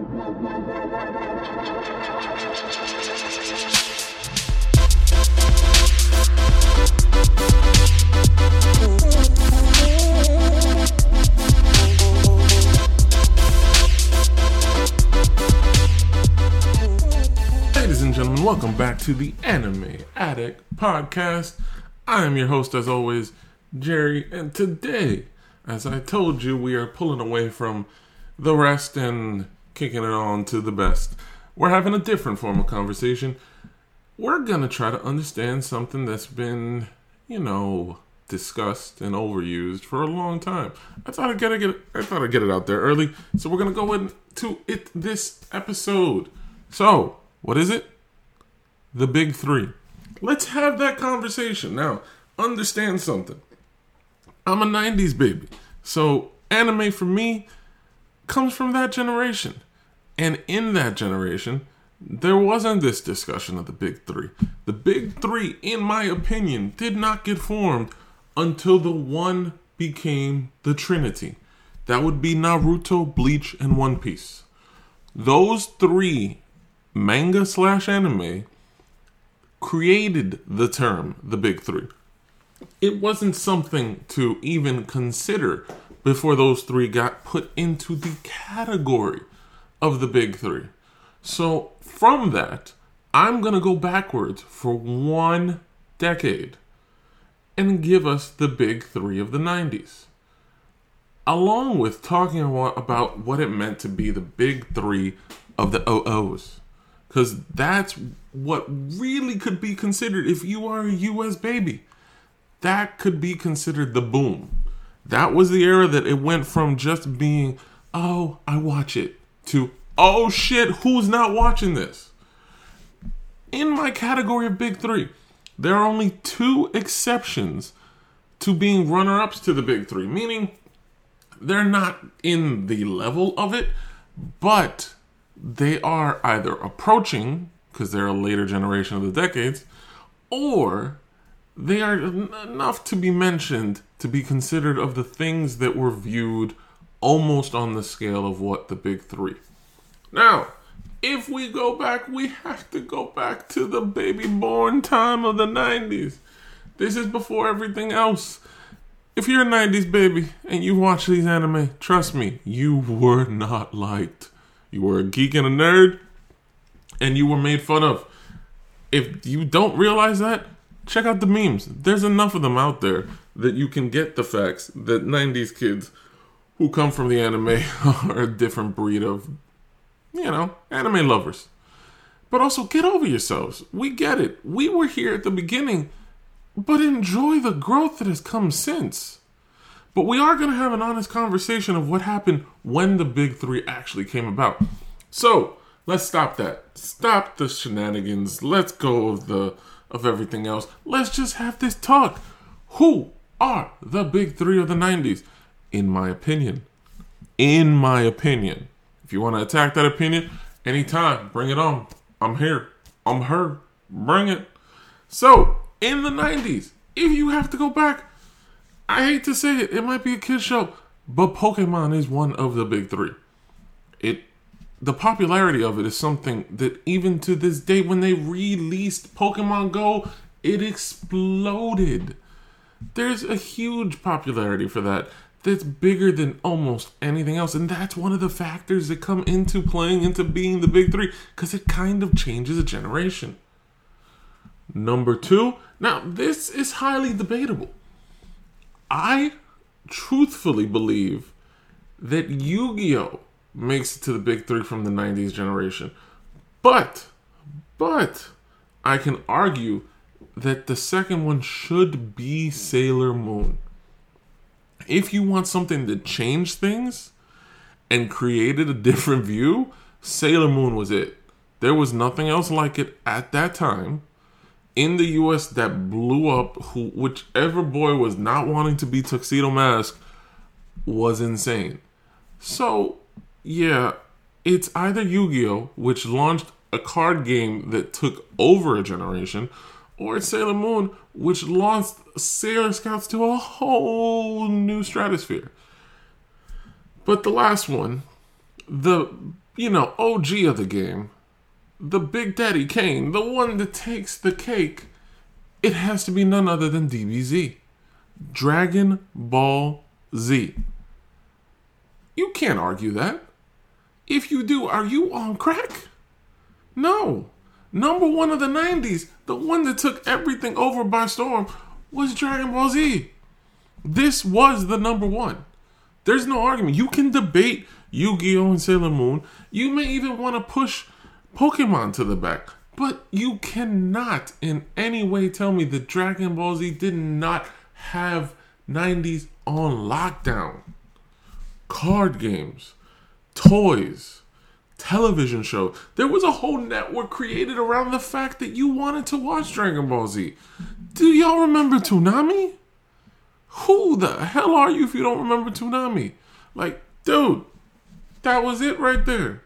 Ladies and gentlemen, welcome back to the Anime Addict Podcast. I am your host, as always, Jerry, and today, as I told you, we are pulling away from the rest and kicking it on to the best. We're having a different form of conversation. We're gonna try to understand something that's been, you know, discussed and overused for a long time. I thought I'd get it. I thought I'd get it out there early. So we're gonna go into it this episode. So, what is it? The big three. Let's have that conversation. Now, understand something. I'm a 90s baby. So, anime for me comes from that generation. And in that generation, there wasn't this discussion of the big three. The big three, in my opinion, did not get formed until the one became the Trinity. That would be Naruto, Bleach, and One Piece. Those three manga slash anime created the term the big three. It wasn't something to even consider before those three got put into the category of the big three. So, from that, I'm going to go backwards for one decade and give us the big three of the 90s. Along with talking about what it meant to be the big three of the OOs. Because that's what really could be considered if you are a US baby. That could be considered the boom. That was the era that it went from just being, oh, I watch it, to, oh shit, who's not watching this? In my category of big three, there are only two exceptions to being runner ups to the big three, meaning they're not in the level of it, but they are either approaching, because they're a later generation of the decades, or they are en- enough to be mentioned to be considered of the things that were viewed almost on the scale of what the big three. Now, if we go back, we have to go back to the baby born time of the 90s. This is before everything else. If you're a 90s baby and you watch these anime, trust me, you were not liked. You were a geek and a nerd, and you were made fun of. If you don't realize that, check out the memes. There's enough of them out there that you can get the facts that 90s kids who come from the anime are a different breed of, you know, anime lovers. But also, get over yourselves. We get it. We were here at the beginning, but enjoy the growth that has come since. But we are going to have an honest conversation of what happened when the big three actually came about. So let's stop that. Stop the shenanigans. Let's go of the of everything else. Let's just have this talk. Who are the big three of the '90s? In my opinion. In my opinion. If you want to attack that opinion, anytime, bring it on. I'm here. I'm her. Bring it. So, in the 90s, if you have to go back, I hate to say it, it might be a kid show, but Pokemon is one of the big three. It the popularity of it is something that even to this day when they released Pokemon Go, it exploded. There's a huge popularity for that that's bigger than almost anything else and that's one of the factors that come into playing into being the big 3 cuz it kind of changes a generation. Number 2, now this is highly debatable. I truthfully believe that Yu Gi Oh! makes it to the big three from the 90s generation. But, but, I can argue that the second one should be Sailor Moon. If you want something to change things and created a different view, Sailor Moon was it. There was nothing else like it at that time in the US that blew up who whichever boy was not wanting to be tuxedo mask was insane. So, yeah, it's either Yu-Gi-Oh, which launched a card game that took over a generation, or Sailor Moon, which launched Sailor Scouts to a whole new stratosphere. But the last one, the you know, OG of the game, the Big Daddy Kane, the one that takes the cake, it has to be none other than DBZ. Dragon Ball Z. You can't argue that. If you do, are you on crack? No. Number one of the 90s, the one that took everything over by storm, was Dragon Ball Z. This was the number one. There's no argument. You can debate Yu Gi Oh! and Sailor Moon. You may even want to push Pokemon to the back. But you cannot in any way tell me that Dragon Ball Z did not have 90s on lockdown. Card games, toys, television show. There was a whole network created around the fact that you wanted to watch Dragon Ball Z. Do y'all remember Toonami? Who the hell are you if you don't remember Toonami? Like, dude, that was it right there.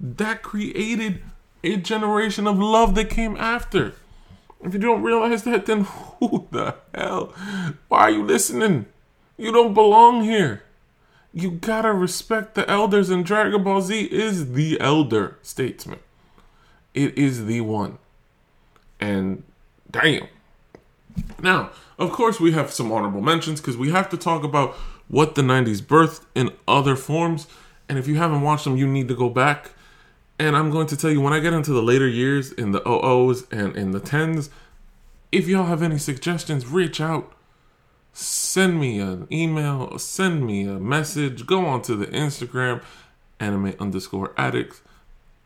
That created a generation of love that came after. If you don't realize that, then who the hell? Why are you listening? You don't belong here. You gotta respect the elders, and Dragon Ball Z is the elder statesman. It is the one. And damn. Now, of course, we have some honorable mentions because we have to talk about what the 90s birthed in other forms. And if you haven't watched them, you need to go back. And I'm going to tell you when I get into the later years in the oh OOs and in the 10s, if y'all have any suggestions, reach out. Send me an email, send me a message, go on to the Instagram, anime underscore addict,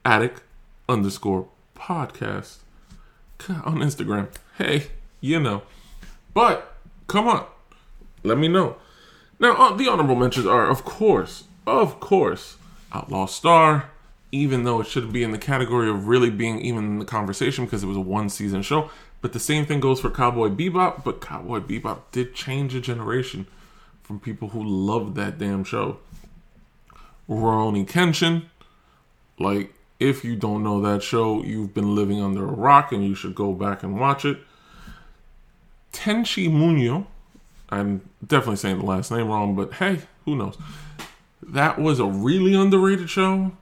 addict underscore podcast on Instagram. Hey, you know. But come on, let me know. Now, uh, the honorable mentions are, of course, of course, Outlaw Star, even though it should be in the category of really being even in the conversation because it was a one season show. But the same thing goes for Cowboy Bebop, but Cowboy Bebop did change a generation from people who loved that damn show. Rurouni Kenshin, like, if you don't know that show, you've been living under a rock and you should go back and watch it. Tenchi Muyo, I'm definitely saying the last name wrong, but hey, who knows? That was a really underrated show.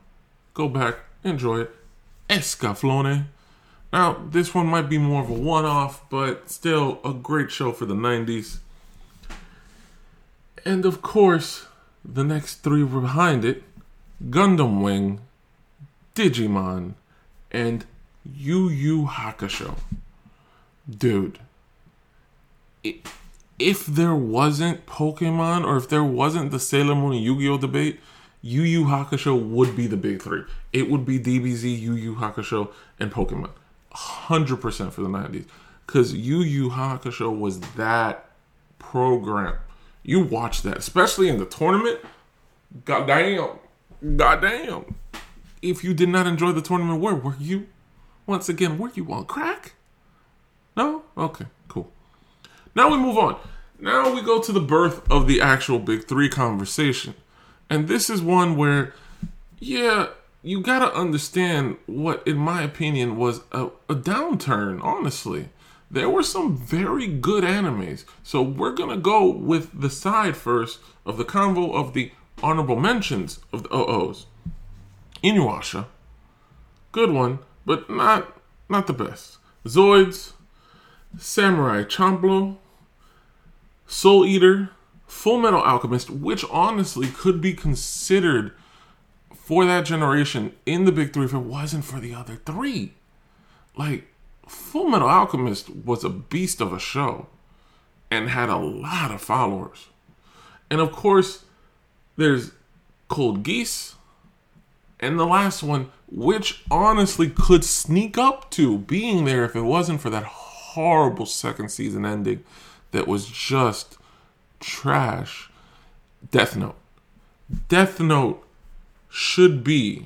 Go back, enjoy it. Escaflowne. Now, this one might be more of a one off, but still a great show for the 90s. And of course, the next three were behind it Gundam Wing, Digimon, and Yu Yu Hakusho. Dude, if there wasn't Pokemon or if there wasn't the Sailor Moon and Yu Gi Oh debate, Yu Yu Hakusho would be the big three. It would be DBZ, Yu Yu Hakusho, and Pokemon. 100% for the 90s. Because Yu Yu Hakusho was that program. You watch that, especially in the tournament. Goddamn. Goddamn. If you did not enjoy the tournament, where were you? Once again, were you on crack? No? Okay, cool. Now we move on. Now we go to the birth of the actual Big Three conversation. And this is one where, yeah, you gotta understand what, in my opinion, was a, a downturn, honestly. There were some very good animes. So we're gonna go with the side first of the convo of the honorable mentions of the OOs. Inuyasha. Good one, but not not the best. Zoids, Samurai Champloo, Soul Eater, Full Metal Alchemist, which honestly could be considered for that generation in the big three if it wasn't for the other three. Like, Full Metal Alchemist was a beast of a show and had a lot of followers. And of course, there's Code Geass and the last one, which honestly could sneak up to being there if it wasn't for that horrible second season ending that was just trash. Death Note. Death Note should be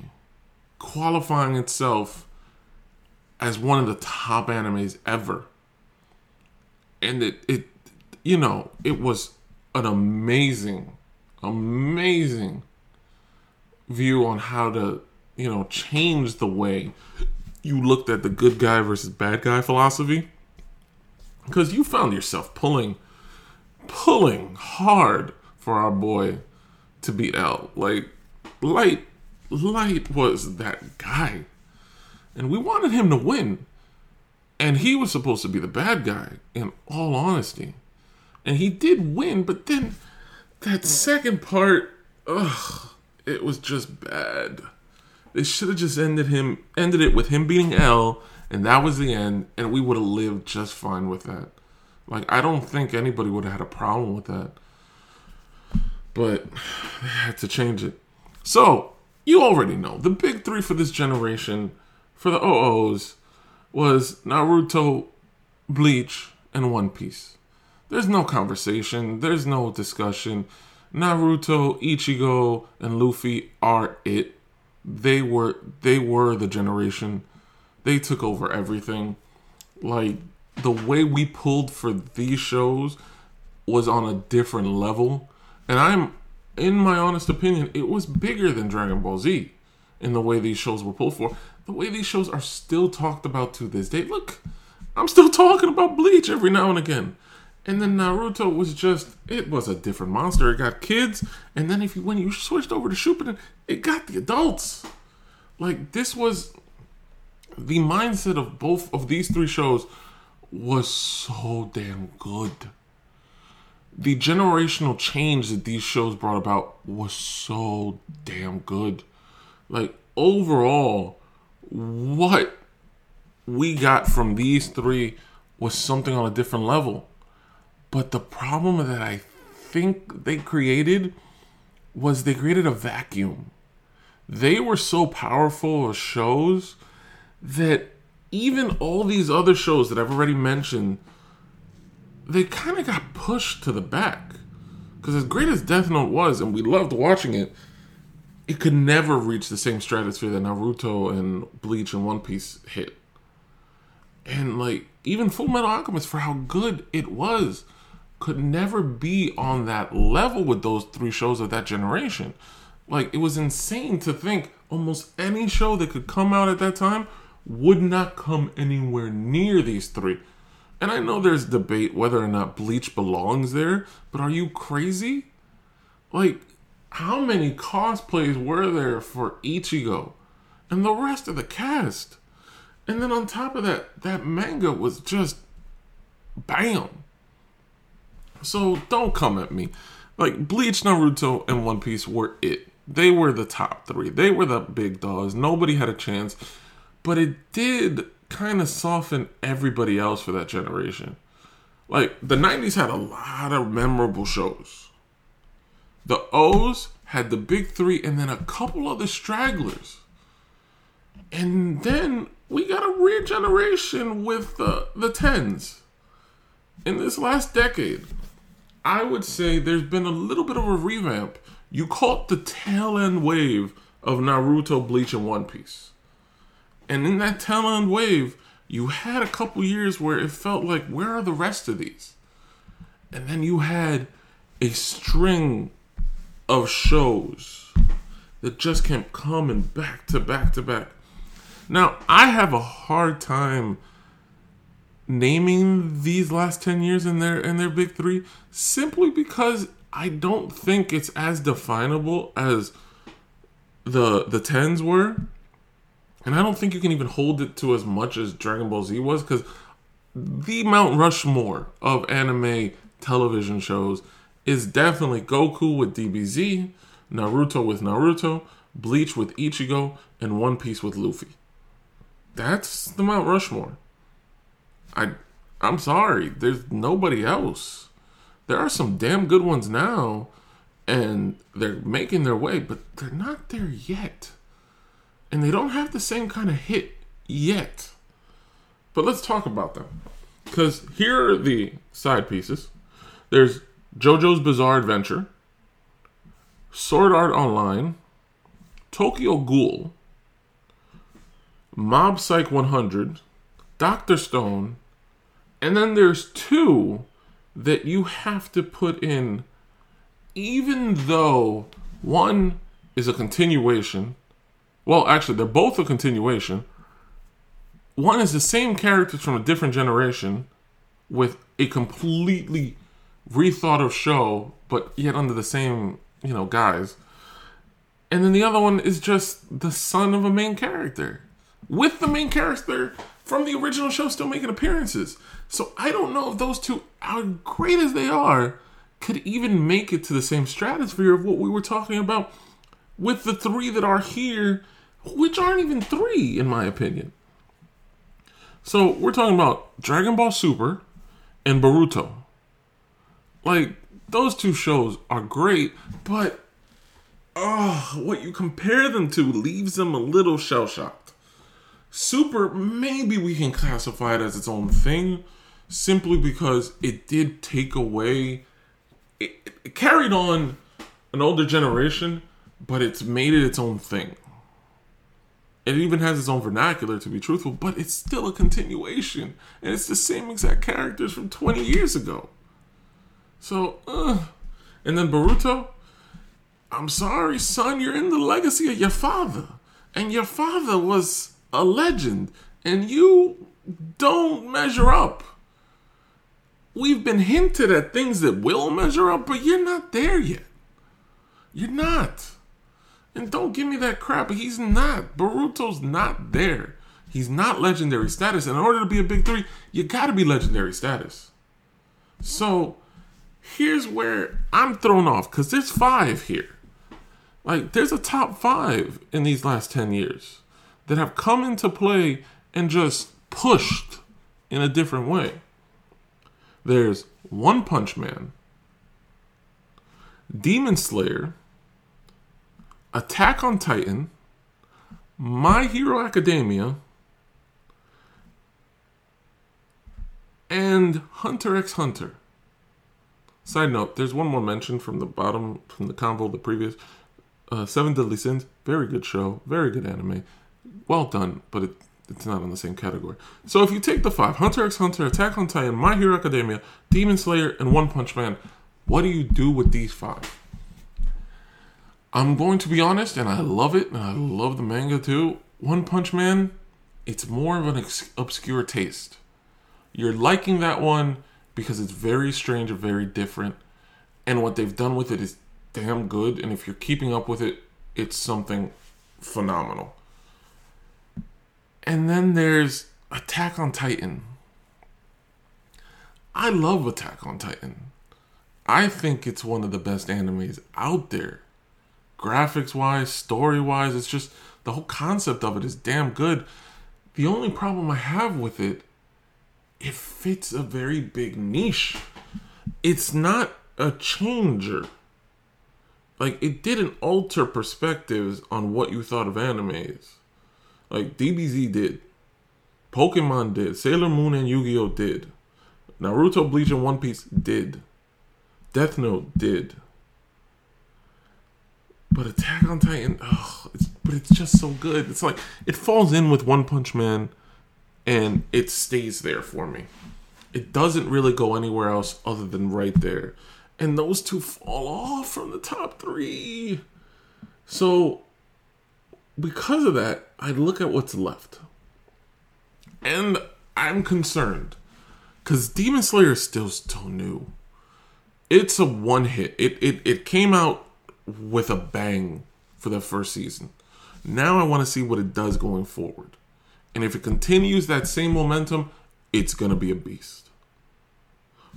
qualifying itself as one of the top animes ever. And it, it you know, it was an amazing, amazing view on how to, you know, change the way you looked at the good guy versus bad guy philosophy because you found yourself pulling pulling hard for our boy to beat out like light Light was that guy. And we wanted him to win. And he was supposed to be the bad guy, in all honesty. And he did win, but then that second part, ugh, it was just bad. They should have just ended him ended it with him beating L and that was the end, and we would have lived just fine with that. Like I don't think anybody would have had a problem with that. But they had to change it. So, you already know the big three for this generation for the OOs was Naruto, Bleach, and One Piece. There's no conversation, there's no discussion. Naruto, Ichigo, and Luffy are it. They were they were the generation. They took over everything. Like the way we pulled for these shows was on a different level. And I'm in my honest opinion, it was bigger than Dragon Ball Z in the way these shows were pulled for. The way these shows are still talked about to this day. Look, I'm still talking about Bleach every now and again. And then Naruto was just it was a different monster. It got kids, and then if you when you switched over to Shippuden, it got the adults. Like this was the mindset of both of these three shows was so damn good. The generational change that these shows brought about was so damn good. Like overall, what we got from these three was something on a different level but the problem that I think they created was they created a vacuum. They were so powerful as shows that even all these other shows that I've already mentioned, they kind of got pushed to the back. Because as great as Death Note was, and we loved watching it, it could never reach the same stratosphere that Naruto and Bleach and One Piece hit. And like even Full Metal Alchemist for how good it was could never be on that level with those three shows of that generation. Like it was insane to think almost any show that could come out at that time would not come anywhere near these three. And I know there's debate whether or not Bleach belongs there, but are you crazy? Like, how many cosplays were there for Ichigo and the rest of the cast? And then on top of that, that manga was just bam. So don't come at me. Like Bleach, Naruto, and One Piece were it. They were the top three. They were the big dogs. Nobody had a chance. But it did kind of soften everybody else for that generation. Like the 90s had a lot of memorable shows. The O's had the big three and then a couple other stragglers. And then we got a regeneration with the, the tens in this last decade. I would say there's been a little bit of a revamp. You caught the tail end wave of Naruto, Bleach, and One Piece. And in that tail end wave, you had a couple years where it felt like, where are the rest of these? And then you had a string of shows that just kept coming back to back to back. Now, I have a hard time naming these last 10 years in their in their big 3 simply because I don't think it's as definable as the the 10s were. And I don't think you can even hold it to as much as Dragon Ball Z was cuz the Mount Rushmore of anime television shows is definitely Goku with DBZ, Naruto with Naruto, Bleach with Ichigo, and One Piece with Luffy. That's the Mount Rushmore. I I'm sorry, there's nobody else. There are some damn good ones now, and they're making their way, but they're not there yet. And they don't have the same kind of hit yet. But let's talk about them. Because here are the side pieces there's JoJo's Bizarre Adventure, Sword Art Online, Tokyo Ghoul, Mob Psycho 100, Dr. Stone, and then there's two that you have to put in, even though one is a continuation. Well, actually, they're both a continuation. One is the same characters from a different generation with a completely rethought of show, but yet under the same, you know, guys. and then the other one is just the son of a main character with the main character from the original show still making appearances. So I don't know if those two, how great as they are, could even make it to the same stratosphere of what we were talking about with the three that are here, which aren't even three, in my opinion. So we're talking about Dragon Ball Super and Boruto. Like, those two shows are great, but oh, what you compare them to leaves them a little shell shocked. Super, maybe we can classify it as its own thing, simply because it did take away, it, it carried on an older generation, but it's made it its own thing. It even has its own vernacular, to be truthful, but it's still a continuation. And it's the same exact characters from 20 years ago. So. And then Boruto, I'm sorry, son, you're in the legacy of your father. And your father was a legend. And you don't measure up. We've been hinted at things that will measure up, but you're not there yet. You're not. And don't give me that crap. He's not. Boruto's not there. He's not legendary status. And in order to be a big three, you gotta be legendary status. So here's where I'm thrown off because there's five here. Like, there's a top five in these last 10 years that have come into play and just pushed in a different way. There's One Punch Man, Demon Slayer, Attack on Titan, My Hero Academia, and Hunter x Hunter. Side note: There's one more mention from the bottom from the convo the previous uh, Seven Deadly Sins. Very good show, very good anime, well done, but it, it's not in the same category. So if you take the five: Hunter x Hunter, Attack on Titan, My Hero Academia, Demon Slayer, and One Punch Man, what do you do with these five? I'm going to be honest, and I love it, and I love the manga too. One Punch Man, it's more of an ex- obscure taste. You're liking that one because it's very strange and very different, and what they've done with it is damn good. And if you're keeping up with it, it's something phenomenal. And then there's Attack on Titan. I love Attack on Titan. I think it's one of the best animes out there graphics wise, story wise. It's just the whole concept of it is damn good. The only problem I have with it, it fits a very big niche. It's not a changer. Like it didn't alter perspectives on what you thought of animes. Like DBZ did. Pokemon did. Sailor Moon and Yu-Gi-Oh did. Naruto, Bleach, and One Piece did. Death Note did. But Attack on Titan, oh, it's, but it's just so good. It's like it falls in with One Punch Man, and it stays there for me. It doesn't really go anywhere else other than right there, and those two fall off from the top three. So, because of that, I look at what's left, and I'm concerned because Demon Slayer is still so new. It's a one hit. It it it came out with a bang for the first season. Now I want to see what it does going forward. And if it continues that same momentum, it's going to be a beast.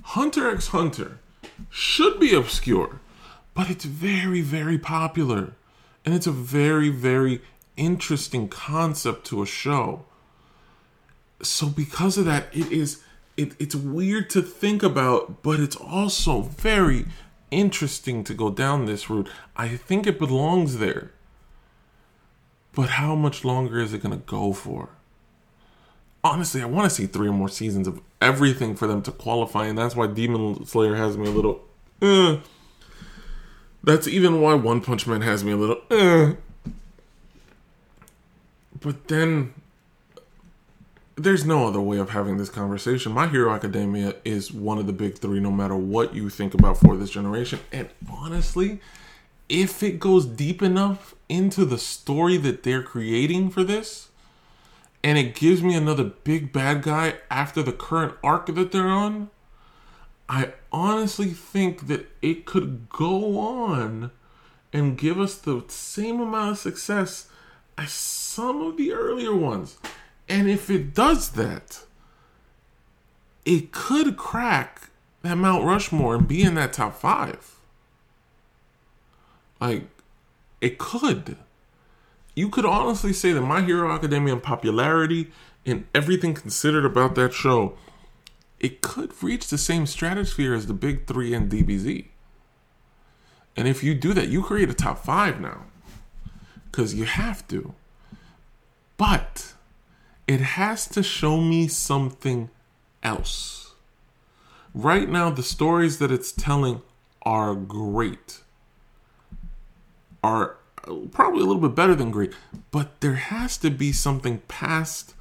Hunter x Hunter should be obscure, but it's very, very popular. And it's a very, very interesting concept to a show. So because of that, it is it, it's weird to think about, but it's also very, interesting to go down this route. I think it belongs there. But how much longer is it going to go for? Honestly, I want to see three or more seasons of everything for them to qualify, and that's why Demon Slayer has me a little. Eh. That's even why One Punch Man has me a little. Eh. But then there's no other way of having this conversation. My Hero Academia is one of the big three, no matter what you think about for this generation. And honestly, if it goes deep enough into the story that they're creating for this, and it gives me another big bad guy after the current arc that they're on, I honestly think that it could go on and give us the same amount of success as some of the earlier ones. And if it does that, it could crack that Mount Rushmore and be in that top five. Like, it could. You could honestly say that My Hero Academia in popularity and everything considered about that show, it could reach the same stratosphere as the big three and DBZ. And if you do that, you create a top five now. Because you have to. But it has to show me something else. Right now, the stories that it's telling are great, are uh, probably a little bit better than great, but there has to be something past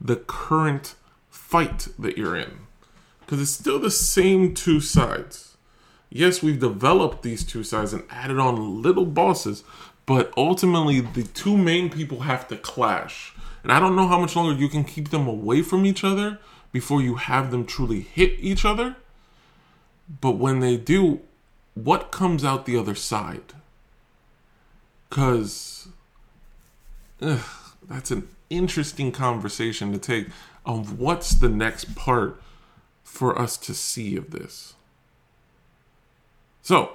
the current fight that you're in. Because it's still the same two sides. Yes, we've developed these two sides and added on little bosses, but ultimately the two main people have to clash. And I don't know how much longer you can keep them away from each other before you have them truly hit each other. But when they do, what comes out the other side? Because that's an interesting conversation to take on what's the next part for us to see of this. So,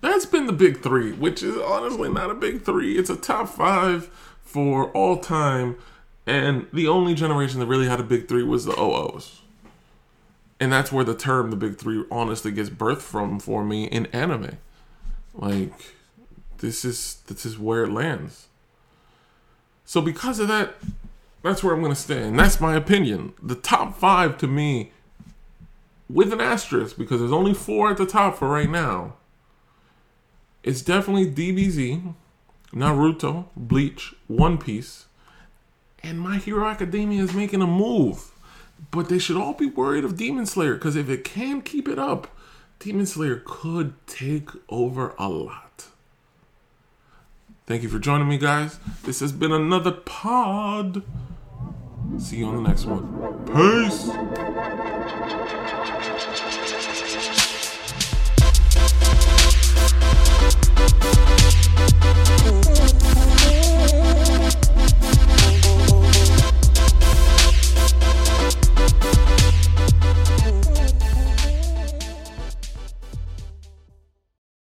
that's been the big three, which is honestly not a big three. It's a top five for all time. And the only generation that really had a big three was the OOs. And that's where the term the big three honestly gets birthed from for me in anime. Like, this is this is where it lands. So because of that, that's where I'm gonna stand. That's my opinion. The top five to me, with an asterisk, because there's only four at the top for right now. It's definitely DBZ, Naruto, Bleach, One Piece, and My Hero Academia is making a move. But they should all be worried of Demon Slayer, because if it can keep it up, Demon Slayer could take over a lot. Thank you for joining me, guys. This has been another pod. See you on the next one. Peace.